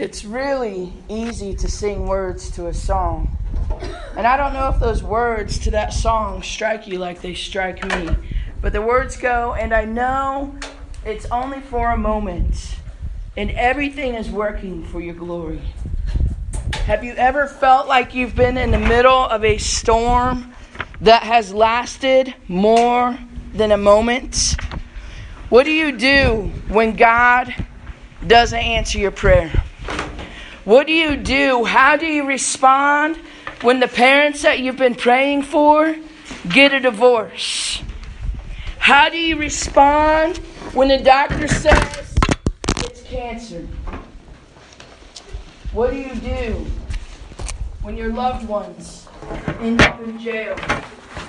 It's really easy to sing words to a song. And I don't know if those words to that song strike you like they strike me. But the words go, and I know it's only for a moment, and everything is working for your glory. Have you ever felt like you've been in the middle of a storm that has lasted more than a moment? What do you do when God doesn't answer your prayer? What do you do? How do you respond when the parents that you've been praying for get a divorce? How do you respond when the doctor says it's cancer? What do you do when your loved ones end up in jail,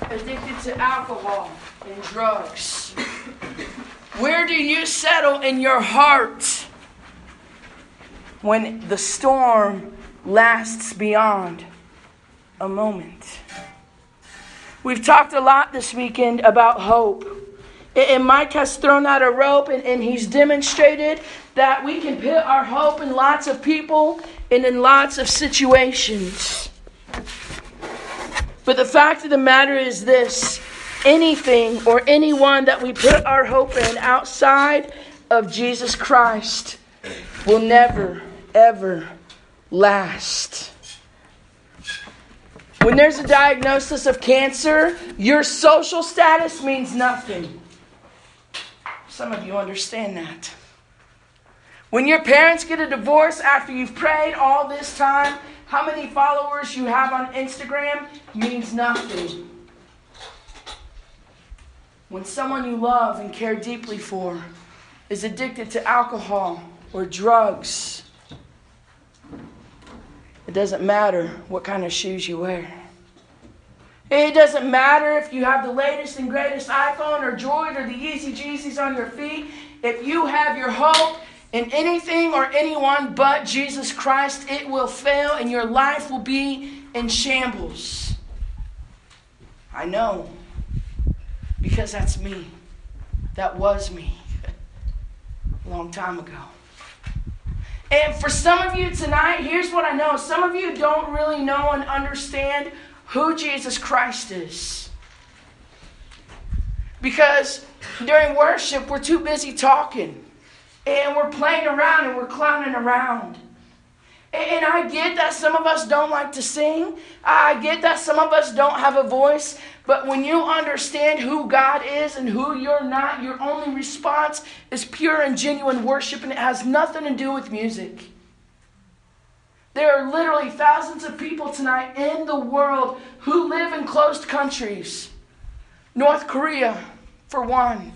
addicted to alcohol and drugs? Where do you settle in your heart when the storm lasts beyond a moment? We've talked a lot this weekend about hope. And Mike has thrown out a rope and, and he's demonstrated that we can put our hope in lots of people and in lots of situations. But the fact of the matter is this anything or anyone that we put our hope in outside of Jesus Christ will never, ever last. When there's a diagnosis of cancer, your social status means nothing. Some of you understand that. When your parents get a divorce after you've prayed all this time, how many followers you have on Instagram means nothing. When someone you love and care deeply for is addicted to alcohol or drugs, it doesn't matter what kind of shoes you wear. It doesn't matter if you have the latest and greatest iPhone or Droid or the Yeezy Jeezys on your feet. If you have your hope in anything or anyone but Jesus Christ, it will fail and your life will be in shambles. I know because that's me. That was me a long time ago. And for some of you tonight, here's what I know. Some of you don't really know and understand who Jesus Christ is. Because during worship, we're too busy talking and we're playing around and we're clowning around. And I get that some of us don't like to sing. I get that some of us don't have a voice. But when you understand who God is and who you're not, your only response is pure and genuine worship, and it has nothing to do with music. There are literally thousands of people tonight in the world who live in closed countries. North Korea, for one.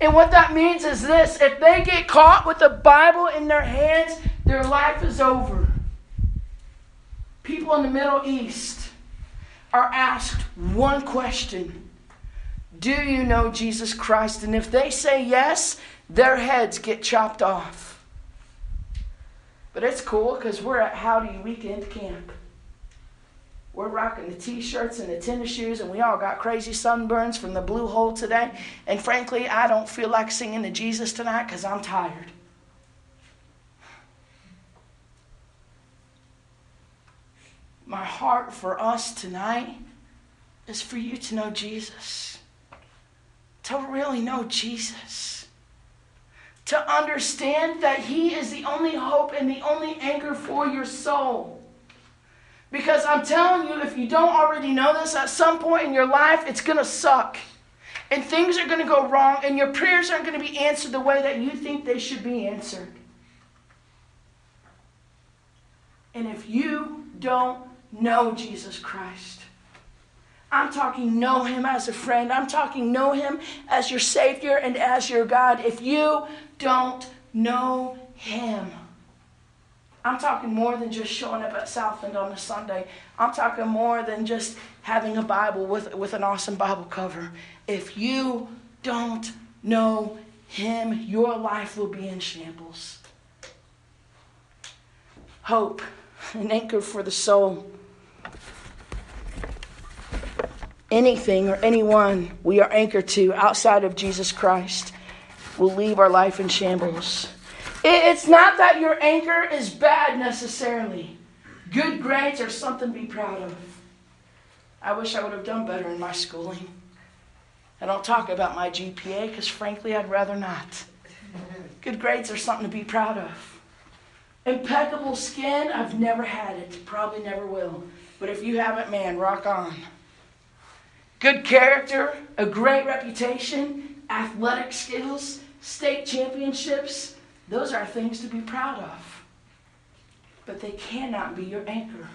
And what that means is this if they get caught with the Bible in their hands, their life is over. People in the Middle East are asked one question Do you know Jesus Christ? And if they say yes, their heads get chopped off. But it's cool because we're at Howdy Weekend Camp. We're rocking the t shirts and the tennis shoes, and we all got crazy sunburns from the blue hole today. And frankly, I don't feel like singing to Jesus tonight because I'm tired. My heart for us tonight is for you to know Jesus, to really know Jesus to understand that He is the only hope and the only anchor for your soul. Because I'm telling you, if you don't already know this, at some point in your life, it's going to suck. And things are going to go wrong, and your prayers aren't going to be answered the way that you think they should be answered. And if you don't know Jesus Christ, I'm talking know him as a friend. I'm talking know him as your Savior and as your God. If you don't know Him. I'm talking more than just showing up at Southland on a Sunday. I'm talking more than just having a Bible with, with an awesome Bible cover. If you don't know Him, your life will be in shambles. Hope, an anchor for the soul. Anything or anyone we are anchored to outside of Jesus Christ will leave our life in shambles. It's not that your anchor is bad necessarily. Good grades are something to be proud of. I wish I would have done better in my schooling. I don't talk about my GPA because, frankly, I'd rather not. Good grades are something to be proud of. Impeccable skin, I've never had it, probably never will. But if you haven't, man, rock on. Good character, a great reputation, athletic skills, state championships, those are things to be proud of. But they cannot be your anchor.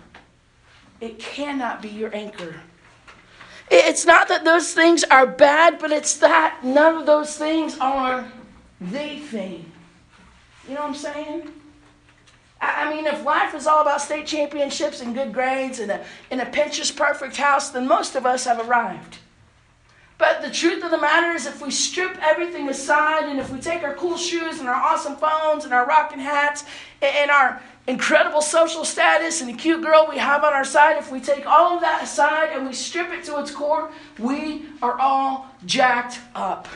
It cannot be your anchor. It's not that those things are bad, but it's that none of those things are the thing. You know what I'm saying? I mean, if life is all about state championships and good grades and a, in a Pinterest perfect house, then most of us have arrived. But the truth of the matter is, if we strip everything aside and if we take our cool shoes and our awesome phones and our rocking hats and our incredible social status and the cute girl we have on our side, if we take all of that aside and we strip it to its core, we are all jacked up.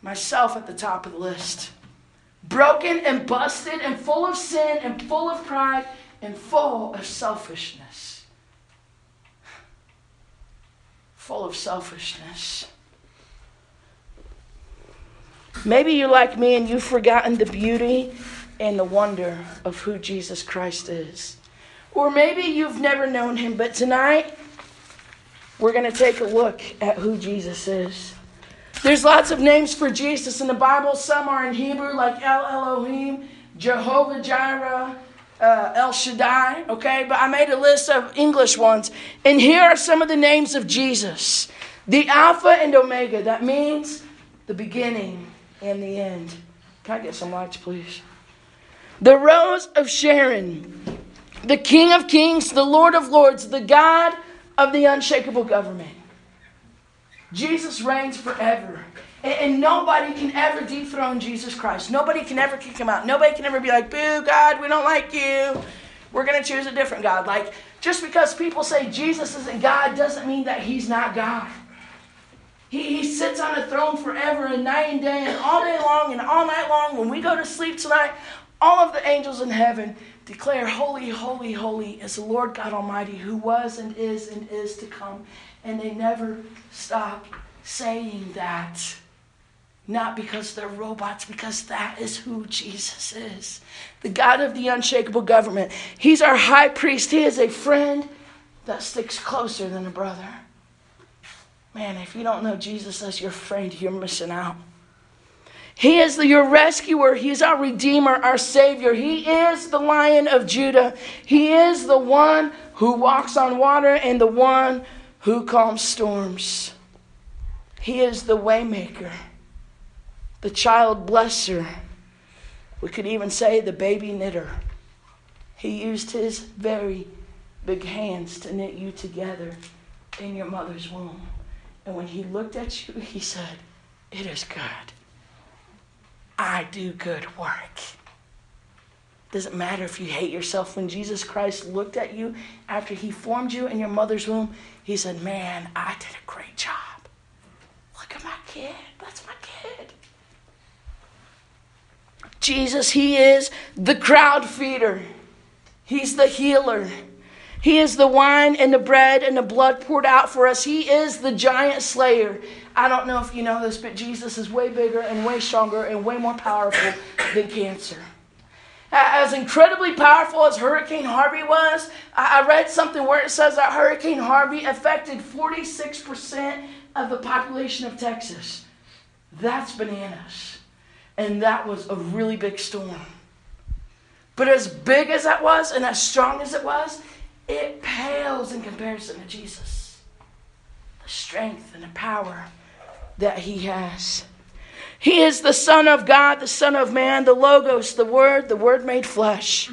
Myself at the top of the list. Broken and busted and full of sin and full of pride and full of selfishness. full of selfishness. Maybe you're like me and you've forgotten the beauty and the wonder of who Jesus Christ is. Or maybe you've never known him, but tonight we're going to take a look at who Jesus is. There's lots of names for Jesus in the Bible. Some are in Hebrew, like El Elohim, Jehovah Jireh, uh, El Shaddai, okay? But I made a list of English ones. And here are some of the names of Jesus the Alpha and Omega. That means the beginning and the end. Can I get some lights, please? The Rose of Sharon, the King of Kings, the Lord of Lords, the God of the unshakable government. Jesus reigns forever. And, nobody can ever dethrone Jesus Christ. Nobody can ever kick him out. Nobody can ever be like, boo, God, we don't like you. We're going to choose a different God. Like, just because people say Jesus isn't God doesn't mean that he's not God. He, he sits on a throne forever and night and day and all day long and all night long. When we go to sleep tonight, all of the angels in heaven declare, Holy, holy, holy is the Lord God Almighty who was and is and is to come. And they never stop saying that. Not because they're robots, because that is who Jesus is. The God of the unshakable government. He's our high priest. He is a friend that sticks closer than a brother. Man, if you don't know Jesus as your friend, you're missing out. He is the, your rescuer. He is our redeemer, our savior. He is the lion of Judah. He is the one who walks on water and the one who calms storms. He is the waymaker the child blesser. We could even say the baby knitter. He used his very big hands to knit you together in your mother's womb. And when he looked at you, he said, It is good. I do good work. Doesn't matter if you hate yourself. When Jesus Christ looked at you after he formed you in your mother's womb, he said, Man, I did a great job. Look at my kid. That's my kid. Jesus, He is the crowd feeder, He's the healer. He is the wine and the bread and the blood poured out for us. He is the giant slayer. I don't know if you know this, but Jesus is way bigger and way stronger and way more powerful than cancer. As incredibly powerful as Hurricane Harvey was, I read something where it says that Hurricane Harvey affected 46% of the population of Texas. That's bananas. And that was a really big storm. But as big as that was and as strong as it was, it pales in comparison to Jesus. The strength and the power that he has. He is the Son of God, the Son of Man, the Logos, the Word, the Word made flesh.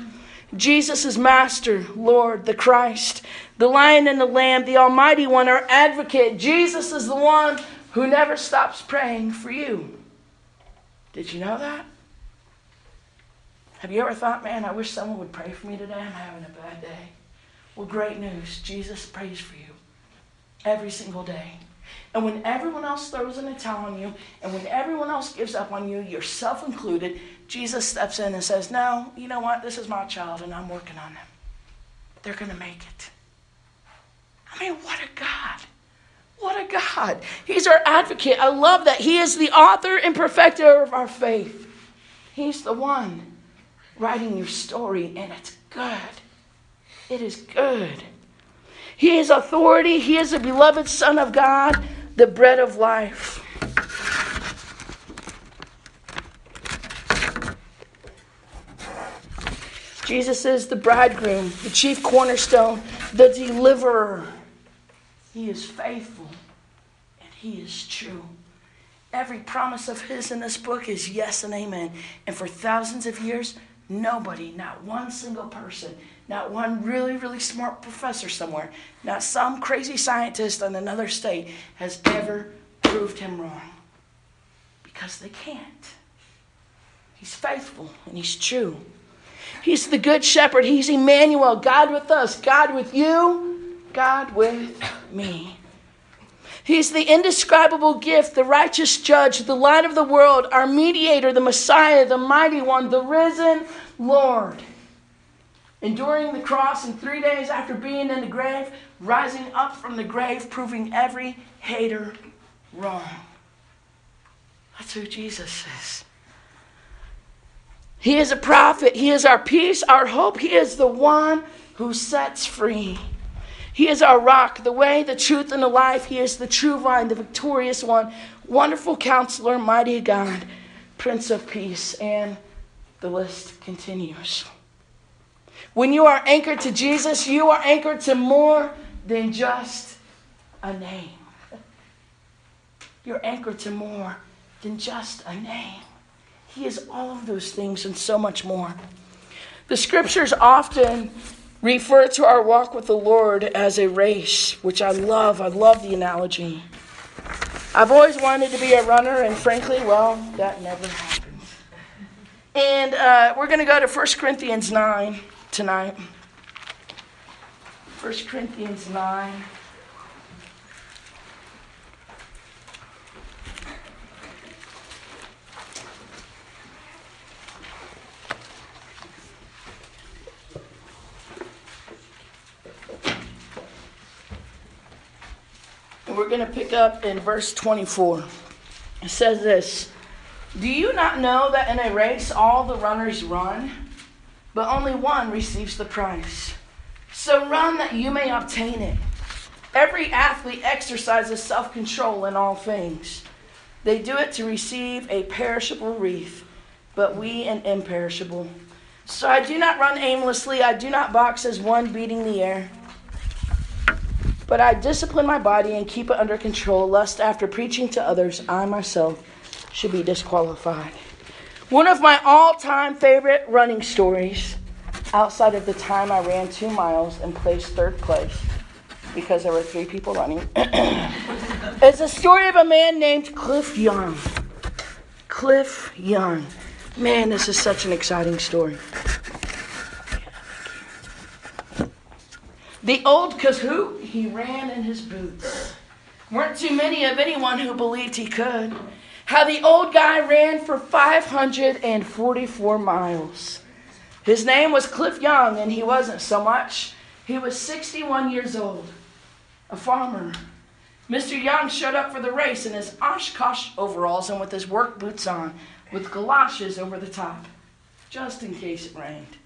Jesus is Master, Lord, the Christ, the Lion and the Lamb, the Almighty One, our advocate. Jesus is the one who never stops praying for you. Did you know that? Have you ever thought, man, I wish someone would pray for me today? I'm having a bad day. Well, great news. Jesus prays for you every single day. And when everyone else throws in a towel on you, and when everyone else gives up on you, yourself included, Jesus steps in and says, No, you know what? This is my child, and I'm working on them. They're going to make it. I mean, what a God. What a God. He's our advocate. I love that. He is the author and perfecter of our faith. He's the one writing your story, and it's good. It is good. He is authority. He is the beloved Son of God, the bread of life. Jesus is the bridegroom, the chief cornerstone, the deliverer. He is faithful and he is true. Every promise of his in this book is yes and amen. And for thousands of years, nobody, not one single person, not one really, really smart professor somewhere, not some crazy scientist in another state has ever proved him wrong. Because they can't. He's faithful and he's true. He's the good shepherd. He's Emmanuel, God with us, God with you, God with me. He's the indescribable gift, the righteous judge, the light of the world, our mediator, the Messiah, the mighty one, the risen Lord. Enduring the cross and three days after being in the grave, rising up from the grave, proving every hater wrong. That's who Jesus is. He is a prophet. He is our peace, our hope. He is the one who sets free. He is our rock, the way, the truth, and the life. He is the true vine, the victorious one, wonderful counselor, mighty God, Prince of Peace. And the list continues. When you are anchored to Jesus, you are anchored to more than just a name. You're anchored to more than just a name. He is all of those things and so much more. The scriptures often refer to our walk with the Lord as a race, which I love. I love the analogy. I've always wanted to be a runner, and frankly, well, that never happened. And uh, we're going to go to 1 Corinthians 9 tonight. 1 Corinthians 9. And we're going to pick up in verse 24. It says this Do you not know that in a race all the runners run, but only one receives the prize? So run that you may obtain it. Every athlete exercises self control in all things. They do it to receive a perishable wreath, but we an imperishable. So I do not run aimlessly, I do not box as one beating the air. But I discipline my body and keep it under control, lest after preaching to others, I myself should be disqualified. One of my all time favorite running stories, outside of the time I ran two miles and placed third place because there were three people running, is a story of a man named Cliff Young. Cliff Young. Man, this is such an exciting story. The old Kahoo, he ran in his boots. Weren't too many of anyone who believed he could. How the old guy ran for 544 miles. His name was Cliff Young, and he wasn't so much. He was 61 years old, a farmer. Mr. Young showed up for the race in his Oshkosh overalls and with his work boots on, with galoshes over the top, just in case it rained.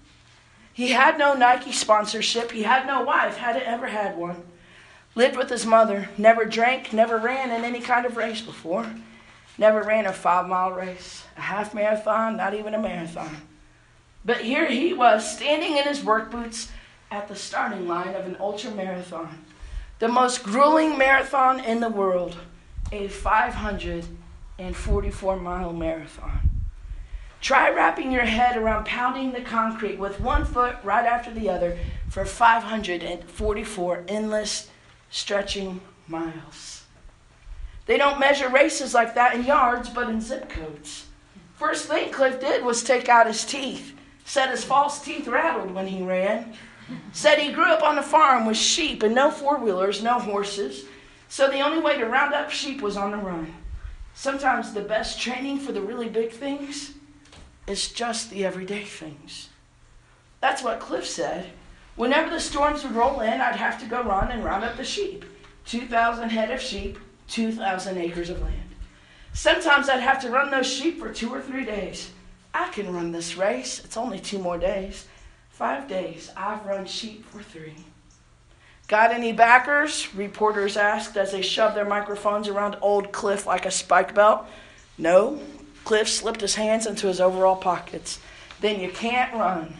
He had no Nike sponsorship. He had no wife, hadn't ever had one. Lived with his mother, never drank, never ran in any kind of race before. Never ran a five mile race, a half marathon, not even a marathon. But here he was, standing in his work boots at the starting line of an ultra marathon, the most grueling marathon in the world, a 544 mile marathon. Try wrapping your head around pounding the concrete with one foot right after the other for 544 endless stretching miles. They don't measure races like that in yards, but in zip codes. First thing Cliff did was take out his teeth. Said his false teeth rattled when he ran. Said he grew up on a farm with sheep and no four wheelers, no horses. So the only way to round up sheep was on the run. Sometimes the best training for the really big things is just the everyday things. That's what Cliff said. Whenever the storms would roll in, I'd have to go run and round up the sheep 2,000 head of sheep, 2,000 acres of land. Sometimes I'd have to run those sheep for two or three days. I can run this race. It's only two more days. Five days. I've run sheep for three. Got any backers? Reporters asked as they shoved their microphones around old Cliff like a spike belt. No. Cliff slipped his hands into his overall pockets. Then you can't run.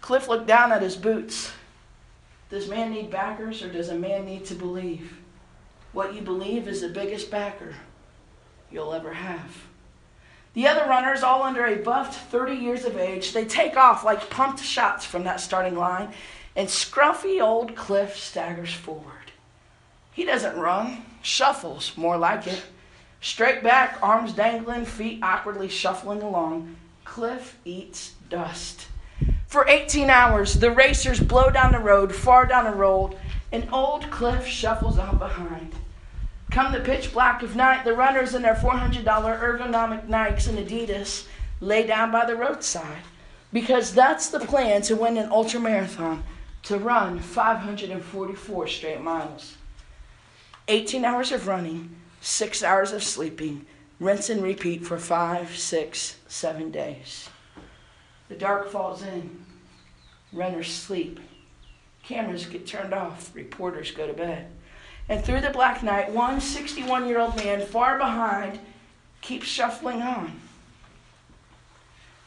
Cliff looked down at his boots. Does man need backers or does a man need to believe? What you believe is the biggest backer you'll ever have. The other runners, all under a buffed 30 years of age, they take off like pumped shots from that starting line, and scruffy old Cliff staggers forward. He doesn't run, shuffles, more like it. Straight back, arms dangling, feet awkwardly shuffling along. Cliff eats dust. For 18 hours, the racers blow down the road, far down the road, and old Cliff shuffles on behind. Come the pitch black of night, the runners in their $400 ergonomic Nikes and Adidas lay down by the roadside because that's the plan to win an ultra marathon to run 544 straight miles. 18 hours of running, six hours of sleeping, rinse and repeat for five, six, seven days. The dark falls in, runners sleep, cameras get turned off, reporters go to bed. And through the black night, one 61 year old man far behind keeps shuffling on.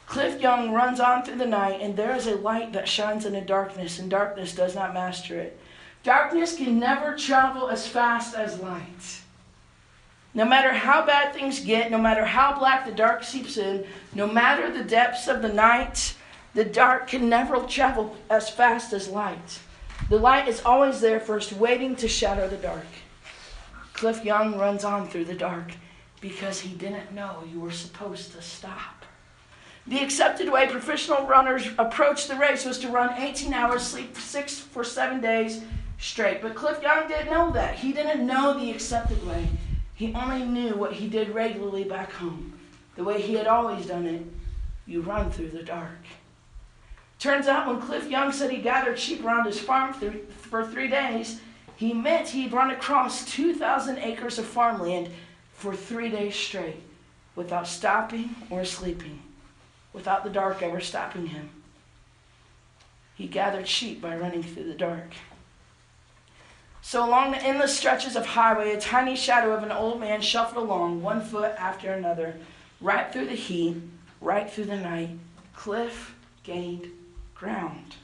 Cliff Young runs on through the night, and there is a light that shines in the darkness, and darkness does not master it. Darkness can never travel as fast as light. No matter how bad things get, no matter how black the dark seeps in, no matter the depths of the night, the dark can never travel as fast as light. The light is always there first, waiting to shadow the dark. Cliff Young runs on through the dark because he didn't know you were supposed to stop. The accepted way professional runners approached the race was to run 18 hours, sleep six for seven days straight. But Cliff Young didn't know that. He didn't know the accepted way. He only knew what he did regularly back home, the way he had always done it. You run through the dark. Turns out when Cliff Young said he gathered sheep around his farm for three days, he meant he'd run across 2,000 acres of farmland for three days straight without stopping or sleeping, without the dark ever stopping him. He gathered sheep by running through the dark. So, along the endless stretches of highway, a tiny shadow of an old man shuffled along, one foot after another, right through the heat, right through the night. Cliff gained ground.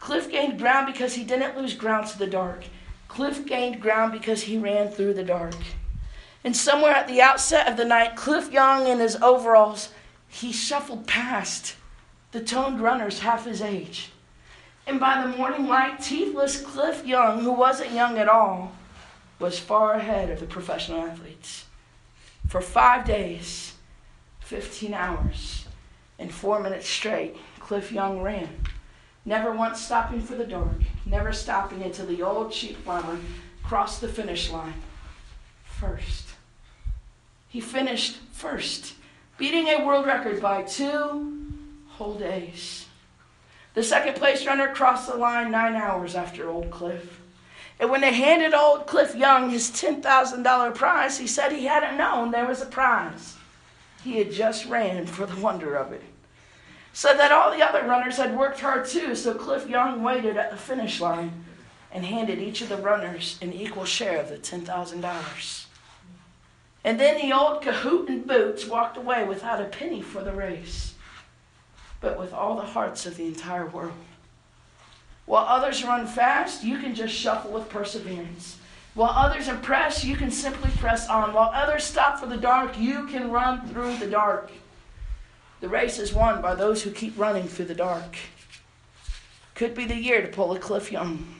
Cliff gained ground because he didn't lose ground to the dark. Cliff gained ground because he ran through the dark. And somewhere at the outset of the night, Cliff Young in his overalls, he shuffled past the toned runners half his age. And by the morning light, teethless Cliff Young, who wasn't young at all, was far ahead of the professional athletes. For five days, 15 hours, and four minutes straight, Cliff Young ran, never once stopping for the dark, never stopping until the old sheep farmer crossed the finish line first. He finished first, beating a world record by two whole days. The second place runner crossed the line nine hours after Old Cliff. And when they handed Old Cliff Young his $10,000 prize, he said he hadn't known there was a prize. He had just ran for the wonder of it said that all the other runners had worked hard too, so Cliff Young waited at the finish line and handed each of the runners an equal share of the $10,000. And then the old cahoot in boots walked away without a penny for the race, but with all the hearts of the entire world. While others run fast, you can just shuffle with perseverance. While others impress, you can simply press on. While others stop for the dark, you can run through the dark. The race is won by those who keep running through the dark. Could be the year to pull a Cliff Young.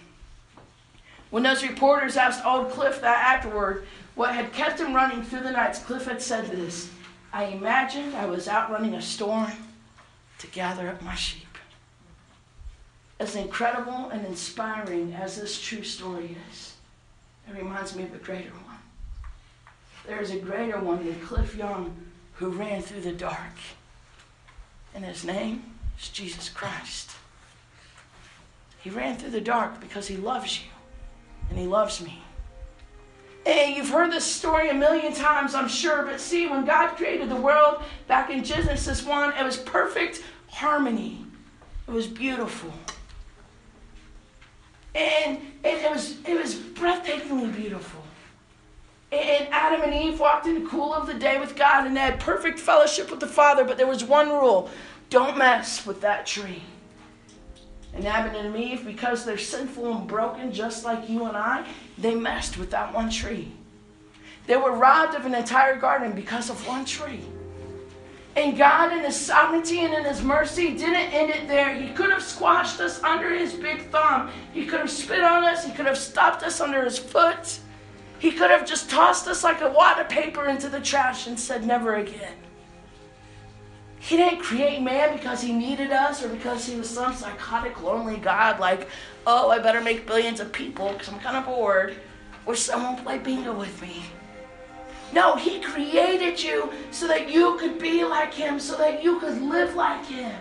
When those reporters asked old Cliff that afterward, what had kept him running through the nights, Cliff had said this I imagined I was outrunning a storm to gather up my sheep. As incredible and inspiring as this true story is, It reminds me of a greater one. There is a greater one than Cliff Young who ran through the dark. And his name is Jesus Christ. He ran through the dark because he loves you and he loves me. And you've heard this story a million times, I'm sure, but see, when God created the world back in Genesis 1, it was perfect harmony. It was beautiful. And, and it, was, it was breathtakingly beautiful. And Adam and Eve walked in the cool of the day with God and they had perfect fellowship with the Father, but there was one rule don't mess with that tree. And Adam and Eve, because they're sinful and broken, just like you and I, they messed with that one tree. They were robbed of an entire garden because of one tree. And God, in His sovereignty and in His mercy, didn't end it there. He could have squashed us under His big thumb. He could have spit on us. He could have stopped us under His foot. He could have just tossed us like a wad of paper into the trash and said, never again. He didn't create man because he needed us or because he was some psychotic, lonely God like, oh, I better make billions of people because I'm kind of bored, or someone play bingo with me. No, he created you so that you could be like him, so that you could live like him.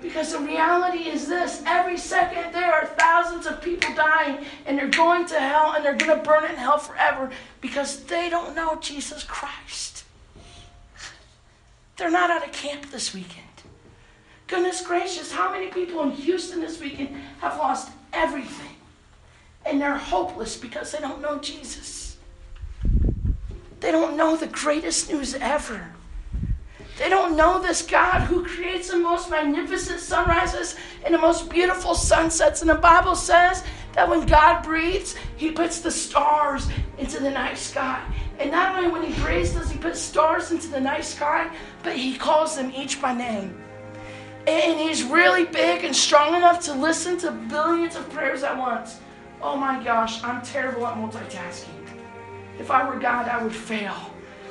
Because the reality is this every second there are thousands of people dying, and they're going to hell, and they're going to burn in hell forever because they don't know Jesus Christ. They're not out of camp this weekend. Goodness gracious, how many people in Houston this weekend have lost everything? And they're hopeless because they don't know Jesus. They don't know the greatest news ever. They don't know this God who creates the most magnificent sunrises and the most beautiful sunsets. And the Bible says that when God breathes, He puts the stars into the night sky. And not only when He breathes does He put stars into the night sky, but He calls them each by name. And He's really big and strong enough to listen to billions of prayers at once. Oh my gosh, I'm terrible at multitasking. If I were God, I would fail.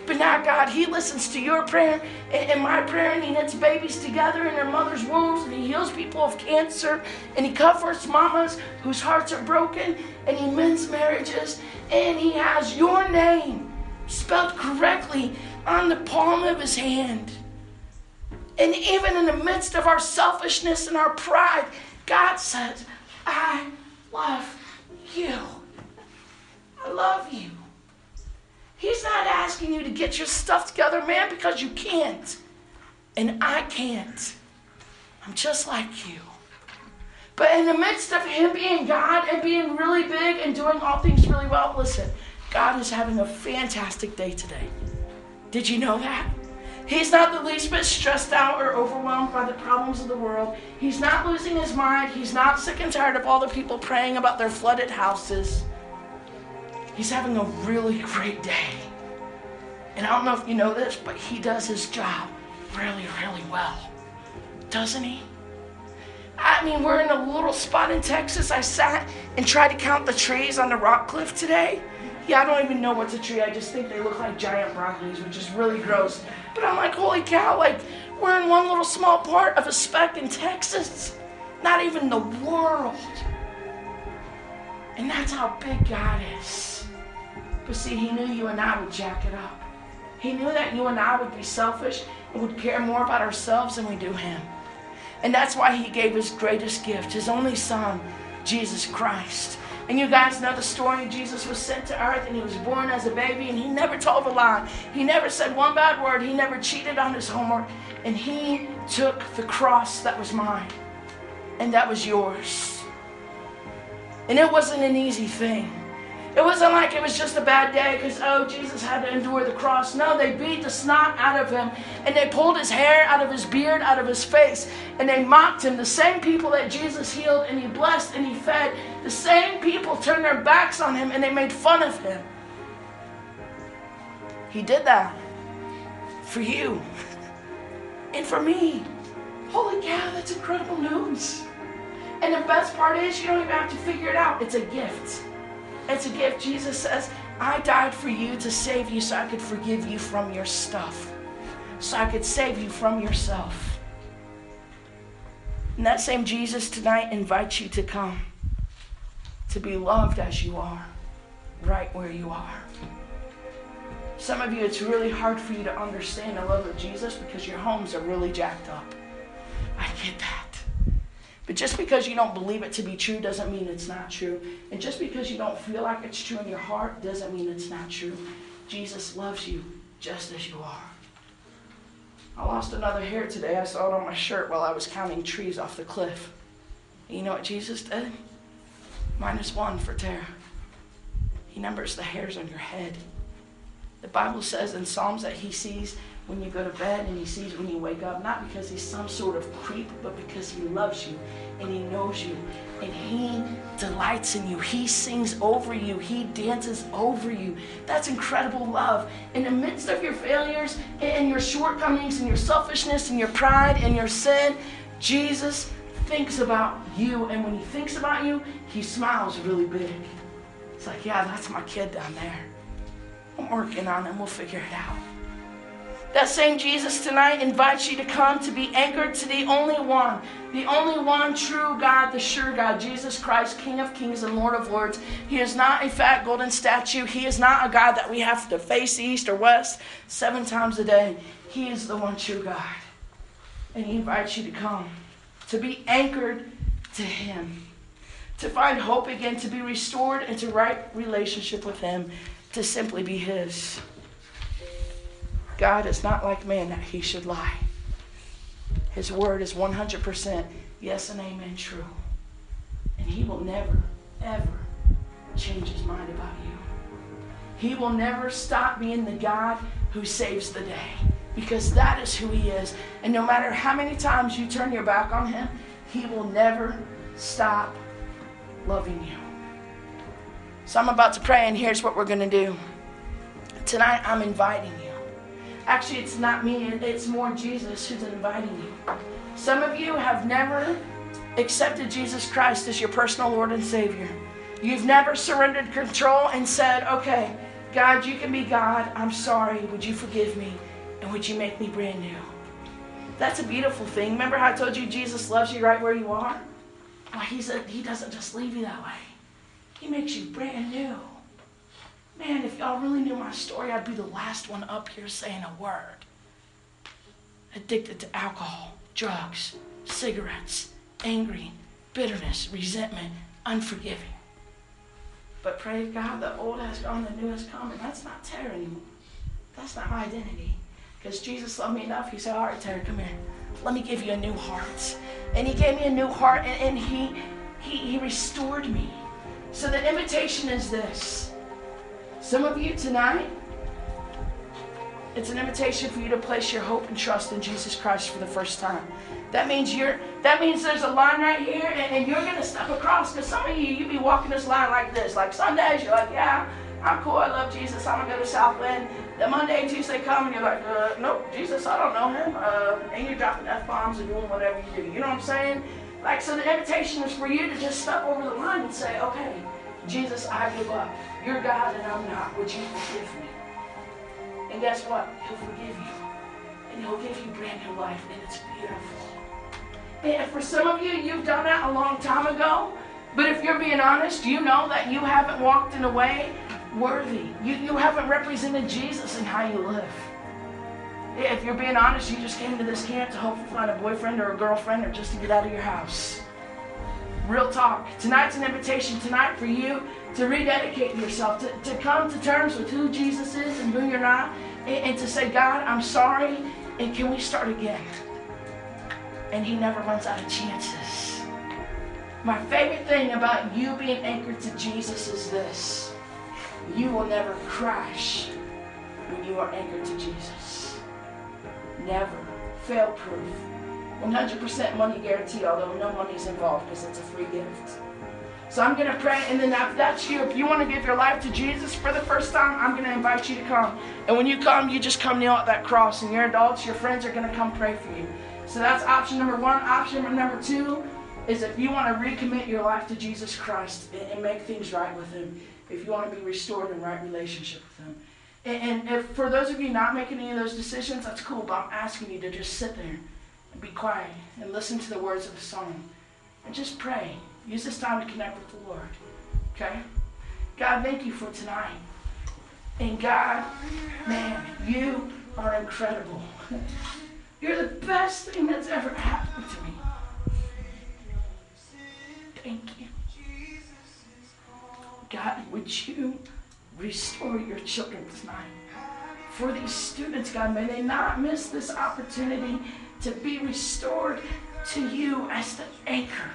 But now, God, He listens to your prayer and, my prayer, and He knits babies together in their mother's wombs, and He heals people of cancer, and He comforts mamas whose hearts are broken, and He mends marriages, and He has your name spelled correctly on the palm of His hand. And even in the midst of our selfishness and our pride, God says, I love you. I love you. He's not asking you to get your stuff together, man, because you can't. And I can't. I'm just like you. But in the midst of him being God and being really big and doing all things really well, listen, God is having a fantastic day today. Did you know that? He's not the least bit stressed out or overwhelmed by the problems of the world. He's not losing his mind. He's not sick and tired of all the people praying about their flooded houses. He's having a really great day. And I don't know if you know this, but he does his job really, really well. Doesn't he? I mean, we're in a little spot in Texas. I sat and tried to count the trees on the rock cliff today. Yeah, I don't even know what's a tree. I just think they look like giant broccolis, which is really gross. But I'm like, holy cow, like, we're in one little small part of a speck in Texas. Not even the world. And that's how big God is. But see, he knew you and I would jack it up. He knew that you and I would be selfish and would care more about ourselves than we do him. And that's why he gave his greatest gift, his only son, Jesus Christ. And you guys know the story. Jesus was sent to earth and he was born as a baby and he never told a lie. He never said one bad word. He never cheated on his homework. And he took the cross that was mine and that was yours. And it wasn't an easy thing. It wasn't like it was just a bad day because, oh, Jesus had to endure the cross. No, they beat the snot out of him and they pulled his hair out of his beard, out of his face, and they mocked him. The same people that Jesus healed and he blessed and he fed, the same people turned their backs on him and they made fun of him. He did that for you and for me. Holy cow, that's incredible news. And the best part is, you don't even have to figure it out, it's a gift. It's a gift. Jesus says, I died for you to save you so I could forgive you from your stuff, so I could save you from yourself. And that same Jesus tonight invites you to come. to be loved as you are, right where you are. Some of you, it's really hard for you to understand the love of Jesus because your homes are really jacked up. I get that. But just because you don't believe it to be true doesn't mean it's not true. And just because you don't feel like it's true in your heart doesn't mean it's not true. Jesus loves you just as you are. I lost another hair today. I saw it on my shirt while I was counting trees off the cliff. And you know what Jesus did? Minus one for Tara. He numbers the hairs on your head. The Bible says in Psalms that he sees when you go to bed and he sees when you wake up, not because he's some sort of creep, but because he loves you and he knows you and he delights in you. He sings over you, he dances over you. That's incredible love. In the midst of your failures and your shortcomings and your selfishness and your pride and your sin, Jesus thinks about you. And when he thinks about you, he smiles really big. It's like, yeah, that's my kid down there. I'm working on him. We'll figure it out. That same Jesus tonight invites you to come to be anchored to the only one, the only one true God, the sure God, Jesus Christ, King of kings and Lord of lords. He is not a fat golden statue. He is not a God that we have to face east or west seven times a day. He is the one true God. And He invites you to come, to be anchored to Him, to find hope again, to be restored into right relationship with Him, to simply be His. God is not like man that he should lie. His word is 100% yes and amen true. And he will never, ever change his mind about you. He will never stop being the God who saves the day because that is who he is. And no matter how many times you turn your back on him, he will never stop loving you. So I'm about to pray, and here's what we're going to do. Tonight, I'm inviting you. Actually, it's not me, it's more Jesus who's inviting you. Some of you have never accepted Jesus Christ as your personal Lord and Savior. You've never surrendered control and said, okay, God, you can be God. I'm sorry. Would you forgive me? And would you make me brand new? That's a beautiful thing. Remember how I told you Jesus loves you right where you are? Well, he's a, he doesn't just leave you that way, He makes you brand new. Man, if y'all really knew my story, I'd be the last one up here saying a word. Addicted to alcohol, drugs, cigarettes, angry, bitterness, resentment, unforgiving. But praise God, the old has gone, the new has come, and that's not Tara anymore. That's not my identity. Because Jesus loved me enough, he said, All right, Terry, come here. Let me give you a new heart. And he gave me a new heart, and, and he, he, he restored me. So the invitation is this some of you tonight, it's an invitation for you to place your hope and trust in Jesus Christ for the first time. That means you're that means there's a line right here and, and you're gonna step across because some of you you be walking this line like this. Like Sundays, you're like, yeah, I'm cool, I love Jesus, I'm gonna go to Southland. Then Monday and Tuesday come and you're like, uh, nope, Jesus, I don't know him. Uh, and you're dropping F bombs and doing whatever you do. You know what I'm saying? Like so the invitation is for you to just step over the line and say, okay, Jesus, I give up. You're God and I'm not. Would you forgive me? And guess what? He'll forgive you. And he'll give you brand new life. And it's beautiful. And for some of you, you've done that a long time ago. But if you're being honest, you know that you haven't walked in a way worthy. You, you haven't represented Jesus in how you live. If you're being honest, you just came to this camp to hopefully find a boyfriend or a girlfriend or just to get out of your house. Real talk. Tonight's an invitation tonight for you to rededicate yourself, to, to come to terms with who Jesus is and who you're not, and, and to say, God, I'm sorry, and can we start again? And He never runs out of chances. My favorite thing about you being anchored to Jesus is this you will never crash when you are anchored to Jesus. Never. Fail proof. 100% money guarantee, although no money is involved because it's a free gift. So I'm going to pray, and then if that's you, if you want to give your life to Jesus for the first time, I'm going to invite you to come. And when you come, you just come kneel at that cross, and your adults, your friends are going to come pray for you. So that's option number one. Option number two is if you want to recommit your life to Jesus Christ and, and make things right with Him, if you want to be restored in right relationship with Him. And, and if, for those of you not making any of those decisions, that's cool, but I'm asking you to just sit there be quiet and listen to the words of the song and just pray. Use this time to connect with the Lord. Okay? God, thank you for tonight. And God, man, you are incredible. You're the best thing that's ever happened to me. Thank you. God, would you restore your children tonight? For these students, God, may they not miss this opportunity to be restored to you as the anchor.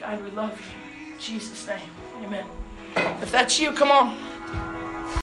God, we love you. In Jesus' name, amen. If that's you, come on.